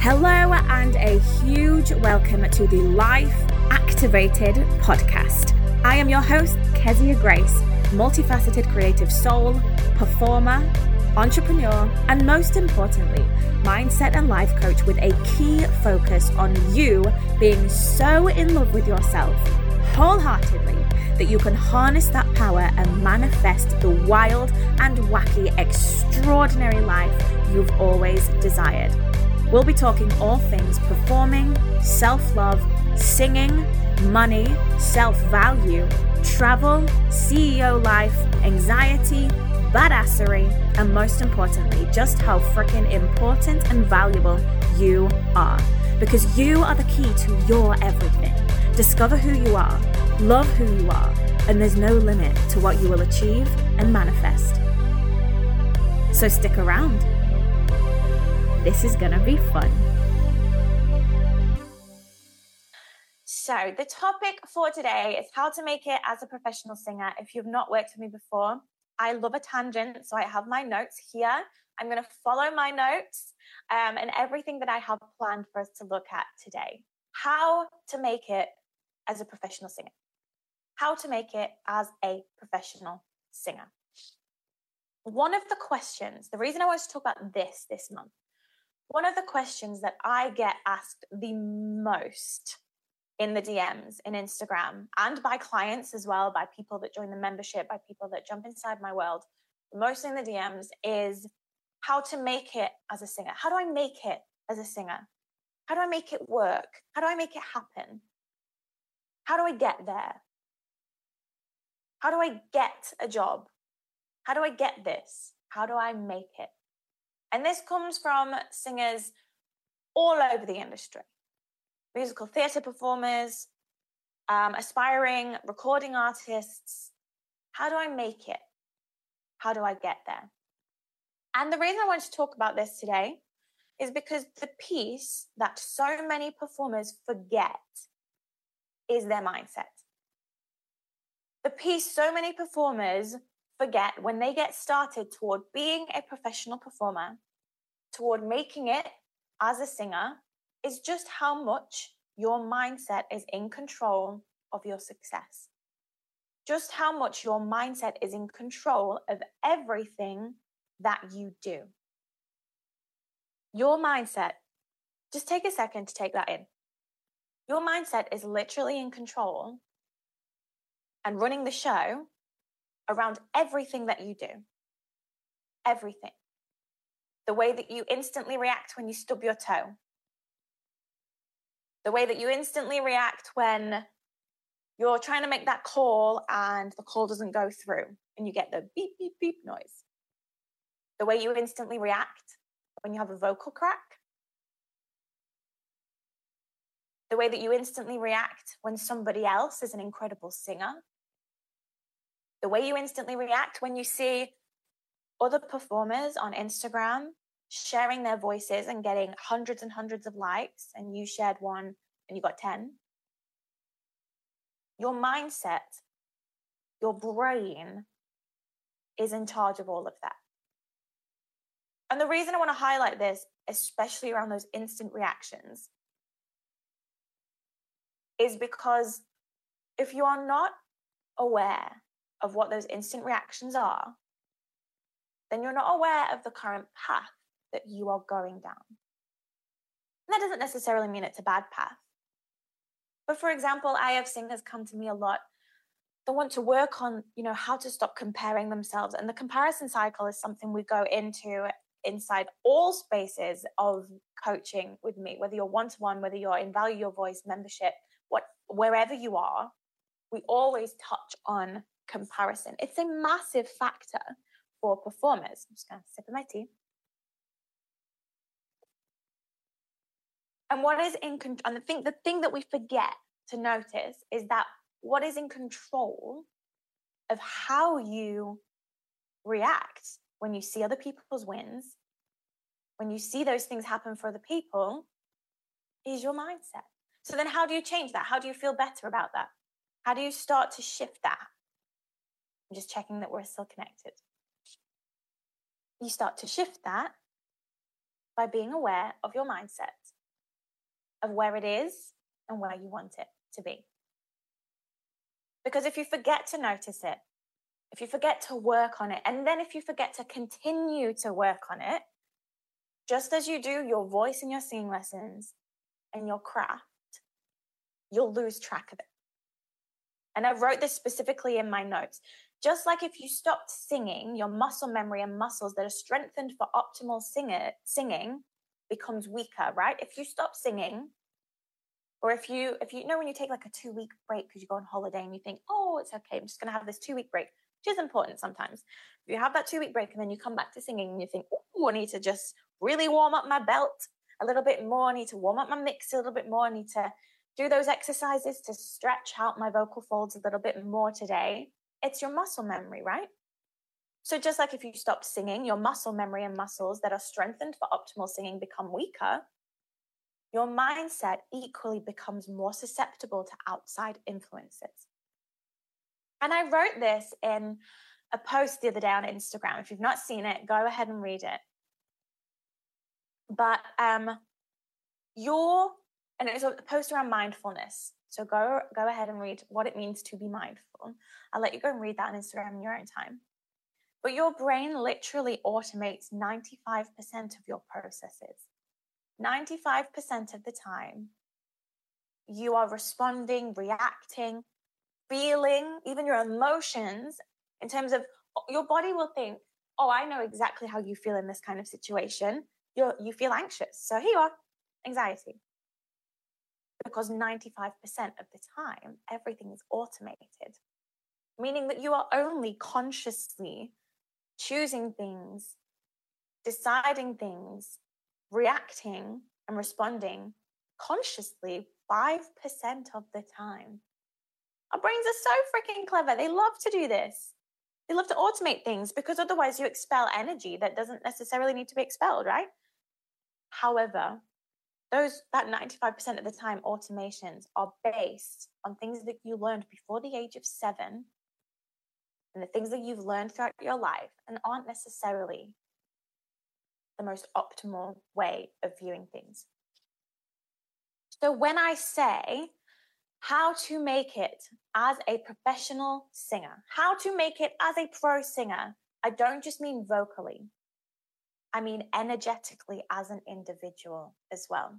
Hello, and a huge welcome to the Life Activated podcast. I am your host, Keziah Grace, multifaceted creative soul, performer, entrepreneur, and most importantly, mindset and life coach with a key focus on you being so in love with yourself wholeheartedly that you can harness that power and manifest the wild and wacky, extraordinary life you've always desired. We'll be talking all things performing, self love, singing, money, self value, travel, CEO life, anxiety, badassery, and most importantly, just how freaking important and valuable you are. Because you are the key to your everything. Discover who you are, love who you are, and there's no limit to what you will achieve and manifest. So stick around. This is to be fun. So, the topic for today is how to make it as a professional singer. If you've not worked with me before, I love a tangent, so I have my notes here. I'm going to follow my notes um, and everything that I have planned for us to look at today. How to make it as a professional singer. How to make it as a professional singer. One of the questions, the reason I want to talk about this this month, one of the questions that I get asked the most in the DMs in Instagram and by clients as well, by people that join the membership, by people that jump inside my world, mostly in the DMs, is how to make it as a singer. How do I make it as a singer? How do I make it work? How do I make it happen? How do I get there? How do I get a job? How do I get this? How do I make it? And this comes from singers all over the industry musical theatre performers, um, aspiring recording artists. How do I make it? How do I get there? And the reason I want to talk about this today is because the piece that so many performers forget is their mindset. The piece so many performers forget when they get started toward being a professional performer, toward making it as a singer, is just how much your mindset is in control of your success. Just how much your mindset is in control of everything that you do. Your mindset, just take a second to take that in. Your mindset is literally in control and running the show around everything that you do. Everything. The way that you instantly react when you stub your toe, the way that you instantly react when you're trying to make that call and the call doesn't go through and you get the beep, beep, beep noise. The way you instantly react when you have a vocal crack. The way that you instantly react when somebody else is an incredible singer. The way you instantly react when you see other performers on Instagram sharing their voices and getting hundreds and hundreds of likes, and you shared one and you got 10, your mindset, your brain is in charge of all of that. And the reason I want to highlight this, especially around those instant reactions, is because if you are not aware of what those instant reactions are, then you're not aware of the current path that you are going down. And that doesn't necessarily mean it's a bad path. But for example, I have seen singers come to me a lot. They want to work on, you know, how to stop comparing themselves. And the comparison cycle is something we go into inside all spaces of coaching with me, whether you're one to one, whether you're in Value Your Voice membership, what wherever you are, we always touch on comparison. It's a massive factor for performers. I'm just going to sip of my tea. And what is in control, and the thing, the thing that we forget to notice is that what is in control of how you react when you see other people's wins, when you see those things happen for other people, is your mindset. So then, how do you change that? How do you feel better about that? How do you start to shift that? I'm just checking that we're still connected. You start to shift that by being aware of your mindset, of where it is and where you want it to be. Because if you forget to notice it, if you forget to work on it, and then if you forget to continue to work on it, just as you do your voice and your singing lessons and your craft, you'll lose track of it. And I wrote this specifically in my notes. Just like if you stopped singing, your muscle memory and muscles that are strengthened for optimal singer, singing becomes weaker, right? If you stop singing, or if you if you know when you take like a two week break because you go on holiday and you think, oh, it's okay, I'm just gonna have this two week break, which is important sometimes. If you have that two week break and then you come back to singing and you think, oh, I need to just really warm up my belt a little bit more, I need to warm up my mix a little bit more, I need to do those exercises to stretch out my vocal folds a little bit more today it's your muscle memory, right? So, just like if you stopped singing, your muscle memory and muscles that are strengthened for optimal singing become weaker, your mindset equally becomes more susceptible to outside influences. And I wrote this in a post the other day on Instagram. If you've not seen it, go ahead and read it. But um, your, and it was a post around mindfulness. So go go ahead and read what it means to be mindful. I'll let you go and read that on Instagram in your own time. But your brain literally automates 95% of your processes. 95% of the time, you are responding, reacting, feeling, even your emotions, in terms of your body will think, Oh, I know exactly how you feel in this kind of situation. you you feel anxious. So here you are, anxiety because 95% of the time, everything is automated, meaning that you are only consciously choosing things, deciding things, reacting and responding consciously 5% of the time. Our brains are so freaking clever. They love to do this. They love to automate things because otherwise you expel energy that doesn't necessarily need to be expelled, right? However, those that 95% of the time automations are based on things that you learned before the age of seven and the things that you've learned throughout your life and aren't necessarily the most optimal way of viewing things. So when I say how to make it as a professional singer, how to make it as a pro singer, I don't just mean vocally. I mean energetically as an individual as well.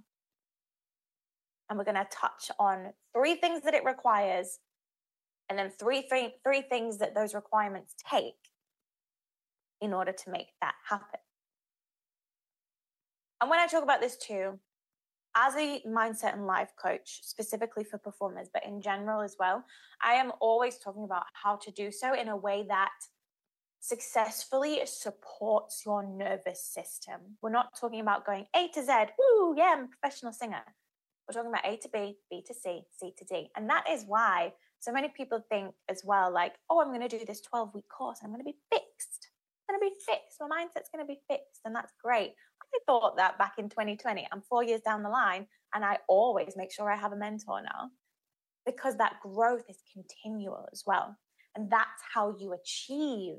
And we're going to touch on three things that it requires and then three, three, three things that those requirements take in order to make that happen. And when I talk about this too, as a mindset and life coach, specifically for performers, but in general as well, I am always talking about how to do so in a way that successfully supports your nervous system. We're not talking about going A to Z, woo, yeah, I'm a professional singer. We're talking about A to B, B to C, C to D. And that is why so many people think as well, like, oh, I'm going to do this 12 week course. I'm going to be fixed. I'm going to be fixed. My mindset's going to be fixed. And that's great. I thought that back in 2020. I'm four years down the line and I always make sure I have a mentor now because that growth is continual as well. And that's how you achieve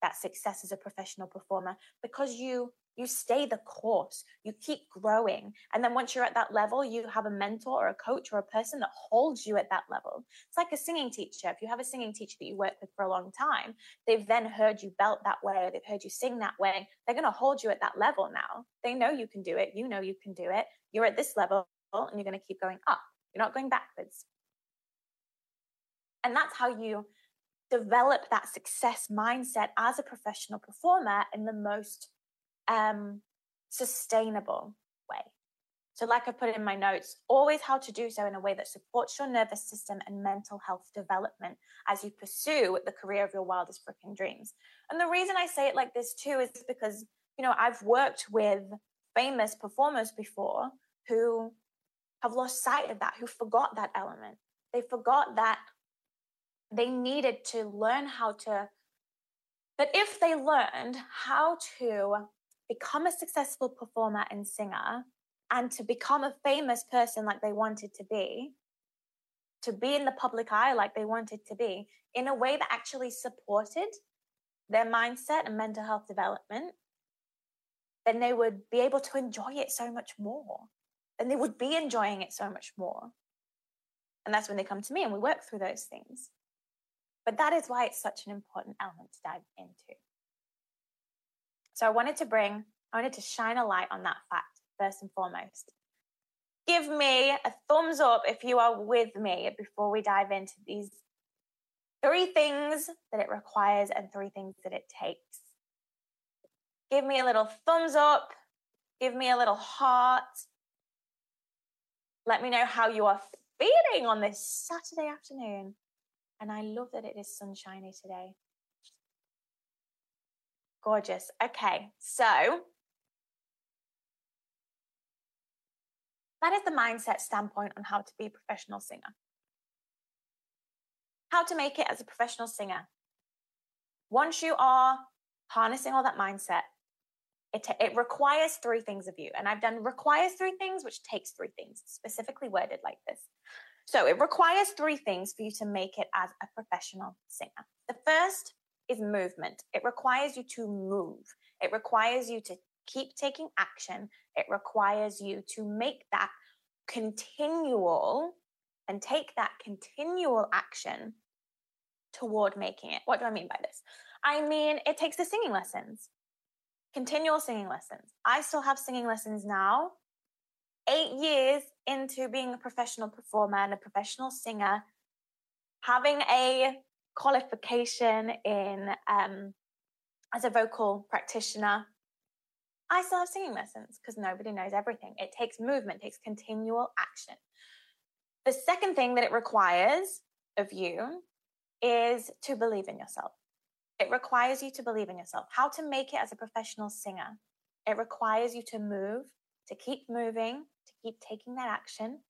that success as a professional performer because you you stay the course. You keep growing. And then once you're at that level you have a mentor or a coach or a person that holds you at that level. It's like a singing teacher. If you have a singing teacher that you work with for a long time they've then heard you belt that way or they've heard you sing that way they're going to hold you at that level now. They know you can do it. You know you can do it. You're at this level and you're going to keep going up. You're not going backwards. And that's how you develop that success mindset as a professional performer in the most um, sustainable way. So, like I put in my notes, always how to do so in a way that supports your nervous system and mental health development as you pursue the career of your wildest freaking dreams. And the reason I say it like this too is because, you know, I've worked with famous performers before who have lost sight of that, who forgot that element. They forgot that they needed to learn how to, that if they learned how to become a successful performer and singer and to become a famous person like they wanted to be, to be in the public eye like they wanted to be, in a way that actually supported their mindset and mental health development, then they would be able to enjoy it so much more. Then they would be enjoying it so much more. And that's when they come to me and we work through those things. But that is why it's such an important element to dive into. So I wanted to bring, I wanted to shine a light on that fact first and foremost. Give me a thumbs up if you are with me before we dive into these three things that it requires and three things that it takes. Give me a little thumbs up, give me a little heart. Let me know how you are feeling on this Saturday afternoon. And I love that it is sunshiny today. Gorgeous. Okay, so that is the mindset standpoint on how to be a professional singer. How to make it as a professional singer. Once you are harnessing all that mindset, it, it requires three things of you. And I've done requires three things, which takes three things, specifically worded like this. So it requires three things for you to make it as a professional singer. The first is movement. It requires you to move. It requires you to keep taking action. It requires you to make that continual and take that continual action toward making it. What do I mean by this? I mean, it takes the singing lessons, continual singing lessons. I still have singing lessons now eight years into being a professional performer and a professional singer, having a qualification in um, as a vocal practitioner, I still have singing lessons because nobody knows everything. It takes movement, it takes continual action. The second thing that it requires of you is to believe in yourself. It requires you to believe in yourself. How to make it as a professional singer. It requires you to move, to keep moving, to keep taking that action.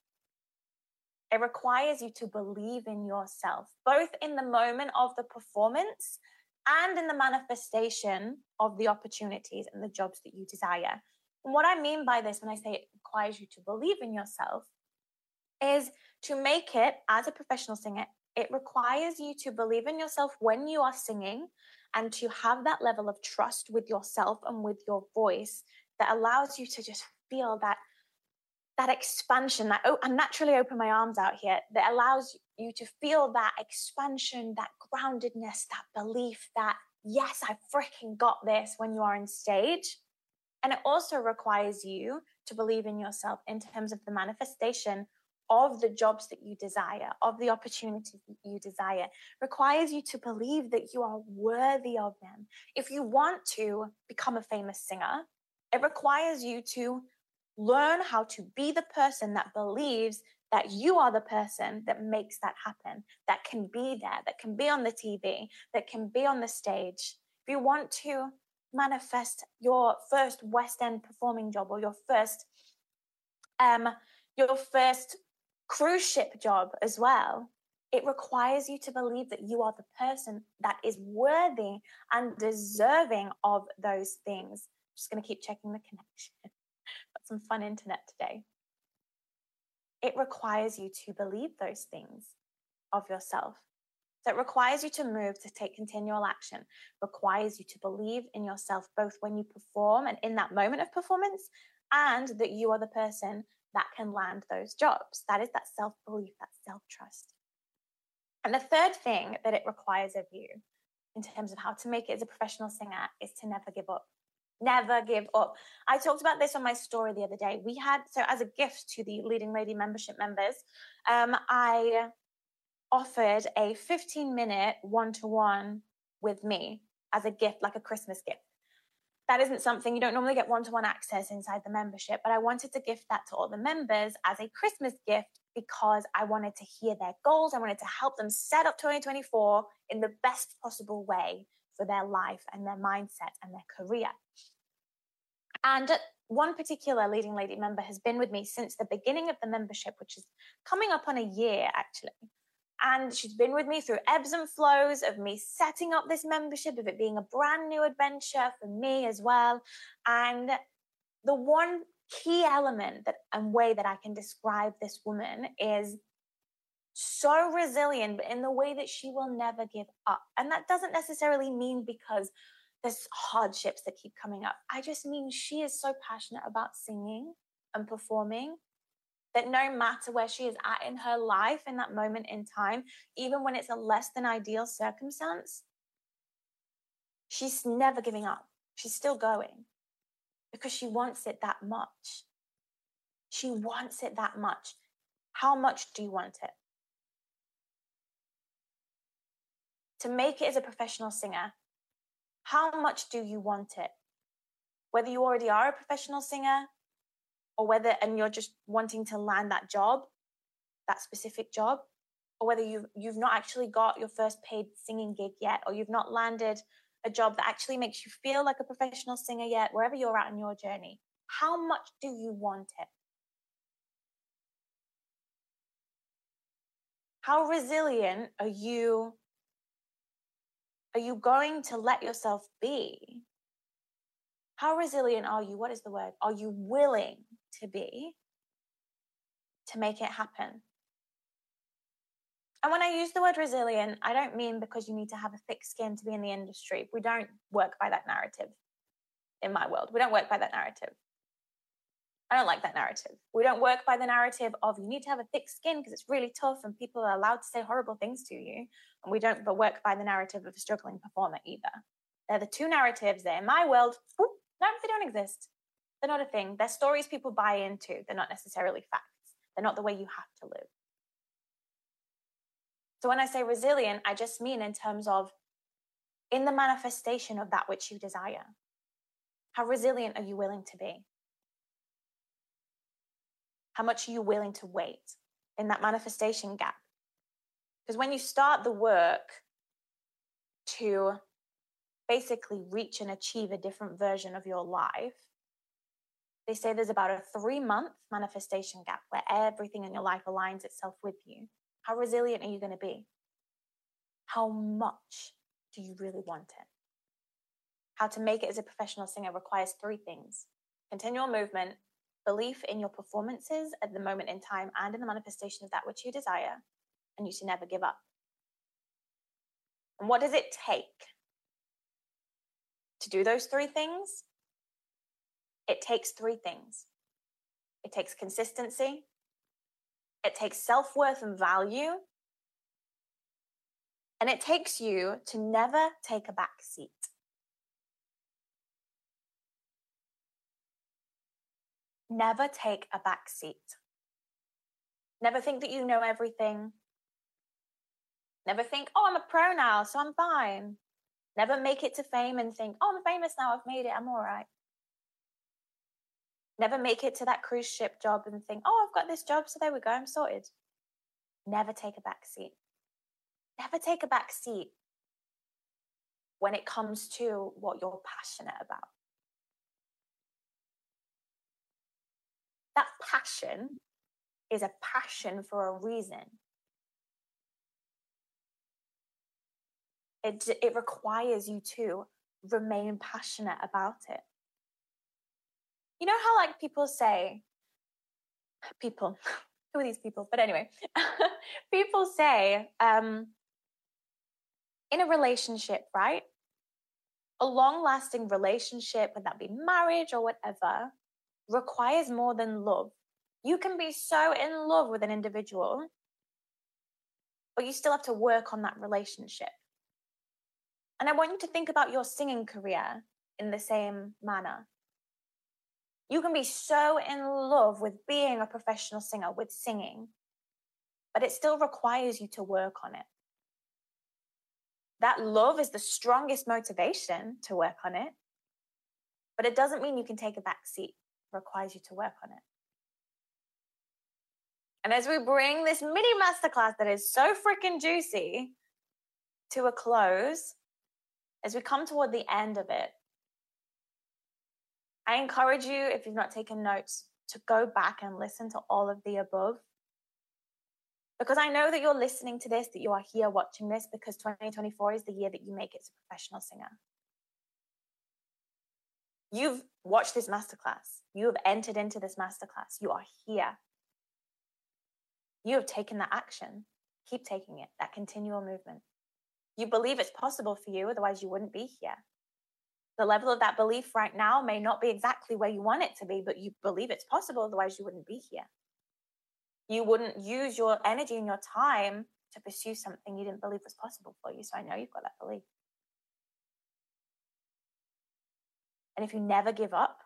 It requires you to believe in yourself, both in the moment of the performance and in the manifestation of the opportunities and the jobs that you desire. And what I mean by this when I say it requires you to believe in yourself is to make it as a professional singer, it requires you to believe in yourself when you are singing and to have that level of trust with yourself and with your voice that allows you to just feel that that expansion that oh, i naturally open my arms out here that allows you to feel that expansion that groundedness that belief that yes i freaking got this when you are on stage and it also requires you to believe in yourself in terms of the manifestation of the jobs that you desire, of the opportunities that you desire, requires you to believe that you are worthy of them. If you want to become a famous singer, it requires you to learn how to be the person that believes that you are the person that makes that happen, that can be there, that can be on the TV, that can be on the stage. If you want to manifest your first West End performing job or your first um your first cruise ship job as well, it requires you to believe that you are the person that is worthy and deserving of those things. I'm just going to keep checking the connection some fun internet today. It requires you to believe those things of yourself. So it requires you to move to take continual action, requires you to believe in yourself both when you perform and in that moment of performance, and that you are the person that can land those jobs. That is that self belief, that self trust. And the third thing that it requires of you in terms of how to make it as a professional singer is to never give up. Never give up. I talked about this on my story the other day. We had, so as a gift to the Leading Lady membership members, um, I offered a 15 minute one to one with me as a gift, like a Christmas gift. That isn't something you don't normally get one to one access inside the membership, but I wanted to gift that to all the members as a Christmas gift because I wanted to hear their goals. I wanted to help them set up 2024 in the best possible way for their life and their mindset and their career. And one particular leading lady member has been with me since the beginning of the membership, which is coming up on a year actually. And she's been with me through ebbs and flows of me setting up this membership, of it being a brand new adventure for me as well. And the one key element that and way that I can describe this woman is so resilient, but in the way that she will never give up. And that doesn't necessarily mean because there's hardships that keep coming up. I just mean she is so passionate about singing and performing that no matter where she is at in her life in that moment in time, even when it's a less than ideal circumstance, she's never giving up. She's still going because she wants it that much. She wants it that much. How much do you want it? To make it as a professional singer, how much do you want it? Whether you already are a professional singer or whether, and you're just wanting to land that job, that specific job, or whether you've, you've not actually got your first paid singing gig yet, or you've not landed a job that actually makes you feel like a professional singer yet, wherever you're at in your journey, how much do you want it? How resilient are you? Are you going to let yourself be? How resilient are you? What is the word? Are you willing to be to make it happen? And when I use the word resilient, I don't mean because you need to have a thick skin to be in the industry. We don't work by that narrative in my world. We don't work by that narrative. I don't like that narrative. We don't work by the narrative of you need to have a thick skin because it's really tough and people are allowed to say horrible things to you. And we don't work by the narrative of a struggling performer either. They're the two narratives that in my world, whoop, no, they don't exist. They're not a thing. They're stories people buy into. They're not necessarily facts. They're not the way you have to live. So when I say resilient, I just mean in terms of in the manifestation of that which you desire. How resilient are you willing to be? How much are you willing to wait in that manifestation gap? Because when you start the work to basically reach and achieve a different version of your life, they say there's about a three month manifestation gap where everything in your life aligns itself with you. How resilient are you going to be? How much do you really want it? How to make it as a professional singer requires three things continual movement, belief in your performances at the moment in time and in the manifestation of that which you desire, and you to never give up. And what does it take to do those three things? It takes three things it takes consistency, it takes self worth and value. And it takes you to never take a back seat. Never take a back seat. Never think that you know everything. Never think, oh, I'm a pro now, so I'm fine. Never make it to fame and think, oh, I'm famous now, I've made it, I'm all right. Never make it to that cruise ship job and think, oh, I've got this job, so there we go, I'm sorted. Never take a back seat. Never take a back seat when it comes to what you're passionate about. That passion is a passion for a reason. It, it requires you to remain passionate about it. You know how like people say people who are these people? But anyway people say um in a relationship right? A long lasting relationship whether that be marriage or whatever requires more than love you can be so in love with an individual but you still have to work on that relationship and i want you to think about your singing career in the same manner you can be so in love with being a professional singer, with singing, but it still requires you to work on it. That love is the strongest motivation to work on it, but it doesn't mean you can take a back seat. Requires you to work on it. And as we bring this mini masterclass that is so freaking juicy to a close, as we come toward the end of it, I encourage you, if you've not taken notes, to go back and listen to all of the above. Because I know that you're listening to this, that you are here watching this, because 2024 is the year that you make it as a professional singer. You've watched this masterclass. You have entered into this masterclass. You are here. You have taken that action. Keep taking it, that continual movement. You believe it's possible for you, otherwise, you wouldn't be here. The level of that belief right now may not be exactly where you want it to be, but you believe it's possible, otherwise, you wouldn't be here. You wouldn't use your energy and your time to pursue something you didn't believe was possible for you. So I know you've got that belief. And if you never give up,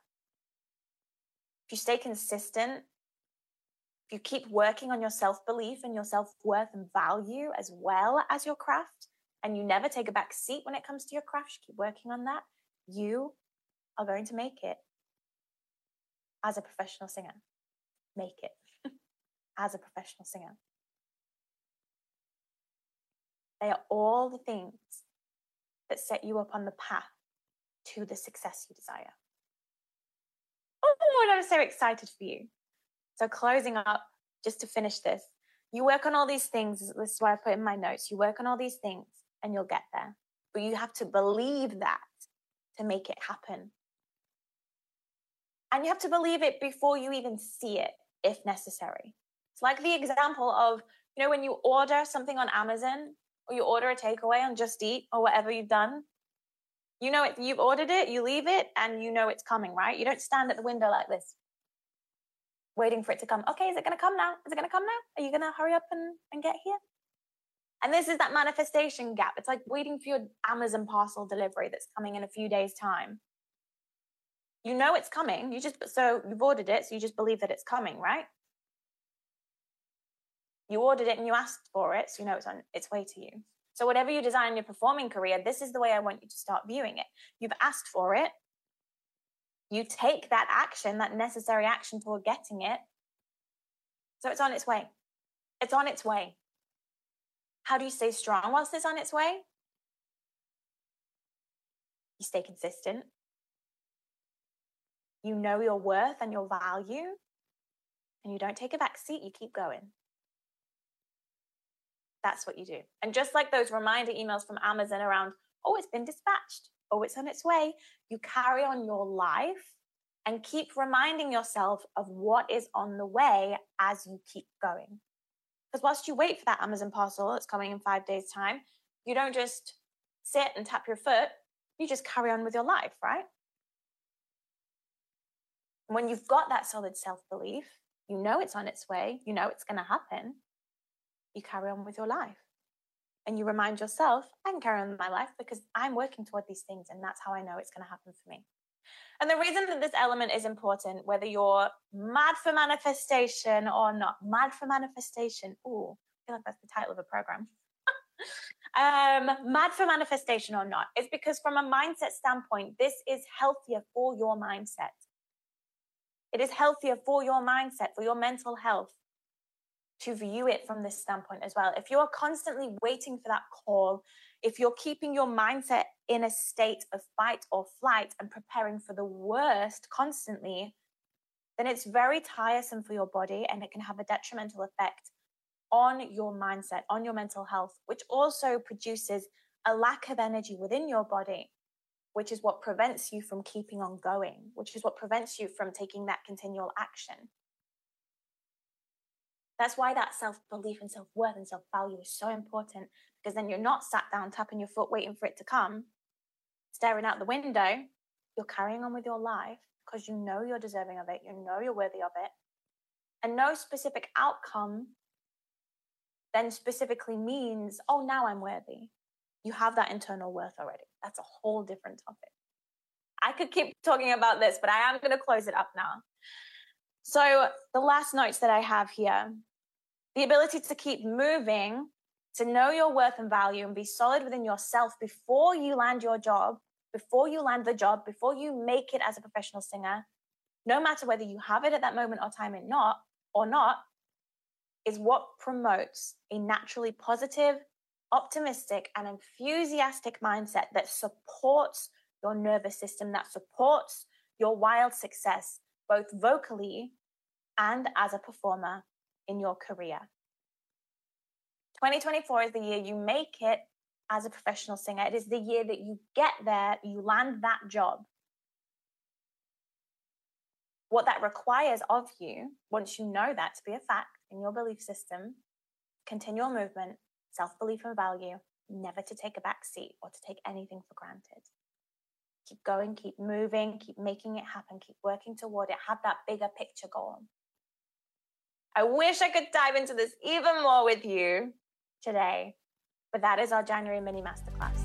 if you stay consistent, if you keep working on your self belief and your self worth and value as well as your craft, and you never take a back seat when it comes to your craft, you keep working on that, you are going to make it as a professional singer. Make it as a professional singer. They are all the things that set you up on the path to the success you desire. Oh, I'm so excited for you. So, closing up, just to finish this, you work on all these things. This is what I put in my notes. You work on all these things and you'll get there. But you have to believe that to make it happen. And you have to believe it before you even see it, if necessary. It's like the example of, you know, when you order something on Amazon or you order a takeaway on Just Eat or whatever you've done, you know it, you've ordered it, you leave it, and you know it's coming, right? You don't stand at the window like this, waiting for it to come. Okay, is it going to come now? Is it going to come now? Are you going to hurry up and, and get here? And this is that manifestation gap. It's like waiting for your Amazon parcel delivery that's coming in a few days' time. You know it's coming. You just so you've ordered it, so you just believe that it's coming, right? You ordered it and you asked for it, so you know it's on its way to you. So, whatever you design in your performing career, this is the way I want you to start viewing it. You've asked for it, you take that action, that necessary action toward getting it. So, it's on its way. It's on its way. How do you stay strong whilst it's on its way? You stay consistent. You know your worth and your value, and you don't take a back seat, you keep going. That's what you do. And just like those reminder emails from Amazon around, oh, it's been dispatched, oh, it's on its way, you carry on your life and keep reminding yourself of what is on the way as you keep going. Because whilst you wait for that Amazon parcel that's coming in five days' time, you don't just sit and tap your foot, you just carry on with your life, right? When you've got that solid self belief, you know it's on its way, you know it's going to happen, you carry on with your life. And you remind yourself, I can carry on with my life because I'm working toward these things and that's how I know it's going to happen for me. And the reason that this element is important, whether you're mad for manifestation or not, mad for manifestation, oh, I feel like that's the title of a program. um, mad for manifestation or not, is because from a mindset standpoint, this is healthier for your mindset. It is healthier for your mindset, for your mental health, to view it from this standpoint as well. If you're constantly waiting for that call, if you're keeping your mindset in a state of fight or flight and preparing for the worst constantly, then it's very tiresome for your body and it can have a detrimental effect on your mindset, on your mental health, which also produces a lack of energy within your body, which is what prevents you from keeping on going, which is what prevents you from taking that continual action. That's why that self belief and self worth and self value is so important because then you're not sat down tapping your foot waiting for it to come, staring out the window. You're carrying on with your life because you know you're deserving of it, you know you're worthy of it. And no specific outcome then specifically means, oh, now I'm worthy. You have that internal worth already. That's a whole different topic. I could keep talking about this, but I am going to close it up now. So, the last notes that I have here the ability to keep moving, to know your worth and value and be solid within yourself before you land your job, before you land the job, before you make it as a professional singer, no matter whether you have it at that moment or time or not, or not, is what promotes a naturally positive, optimistic, and enthusiastic mindset that supports your nervous system, that supports your wild success, both vocally and as a performer in your career. 2024 is the year you make it as a professional singer. It is the year that you get there, you land that job. What that requires of you, once you know that to be a fact in your belief system, continual movement, self belief and value, never to take a back seat or to take anything for granted. keep going, keep moving, keep making it happen, keep working toward it, have that bigger picture goal. I wish I could dive into this even more with you today, but that is our January mini masterclass.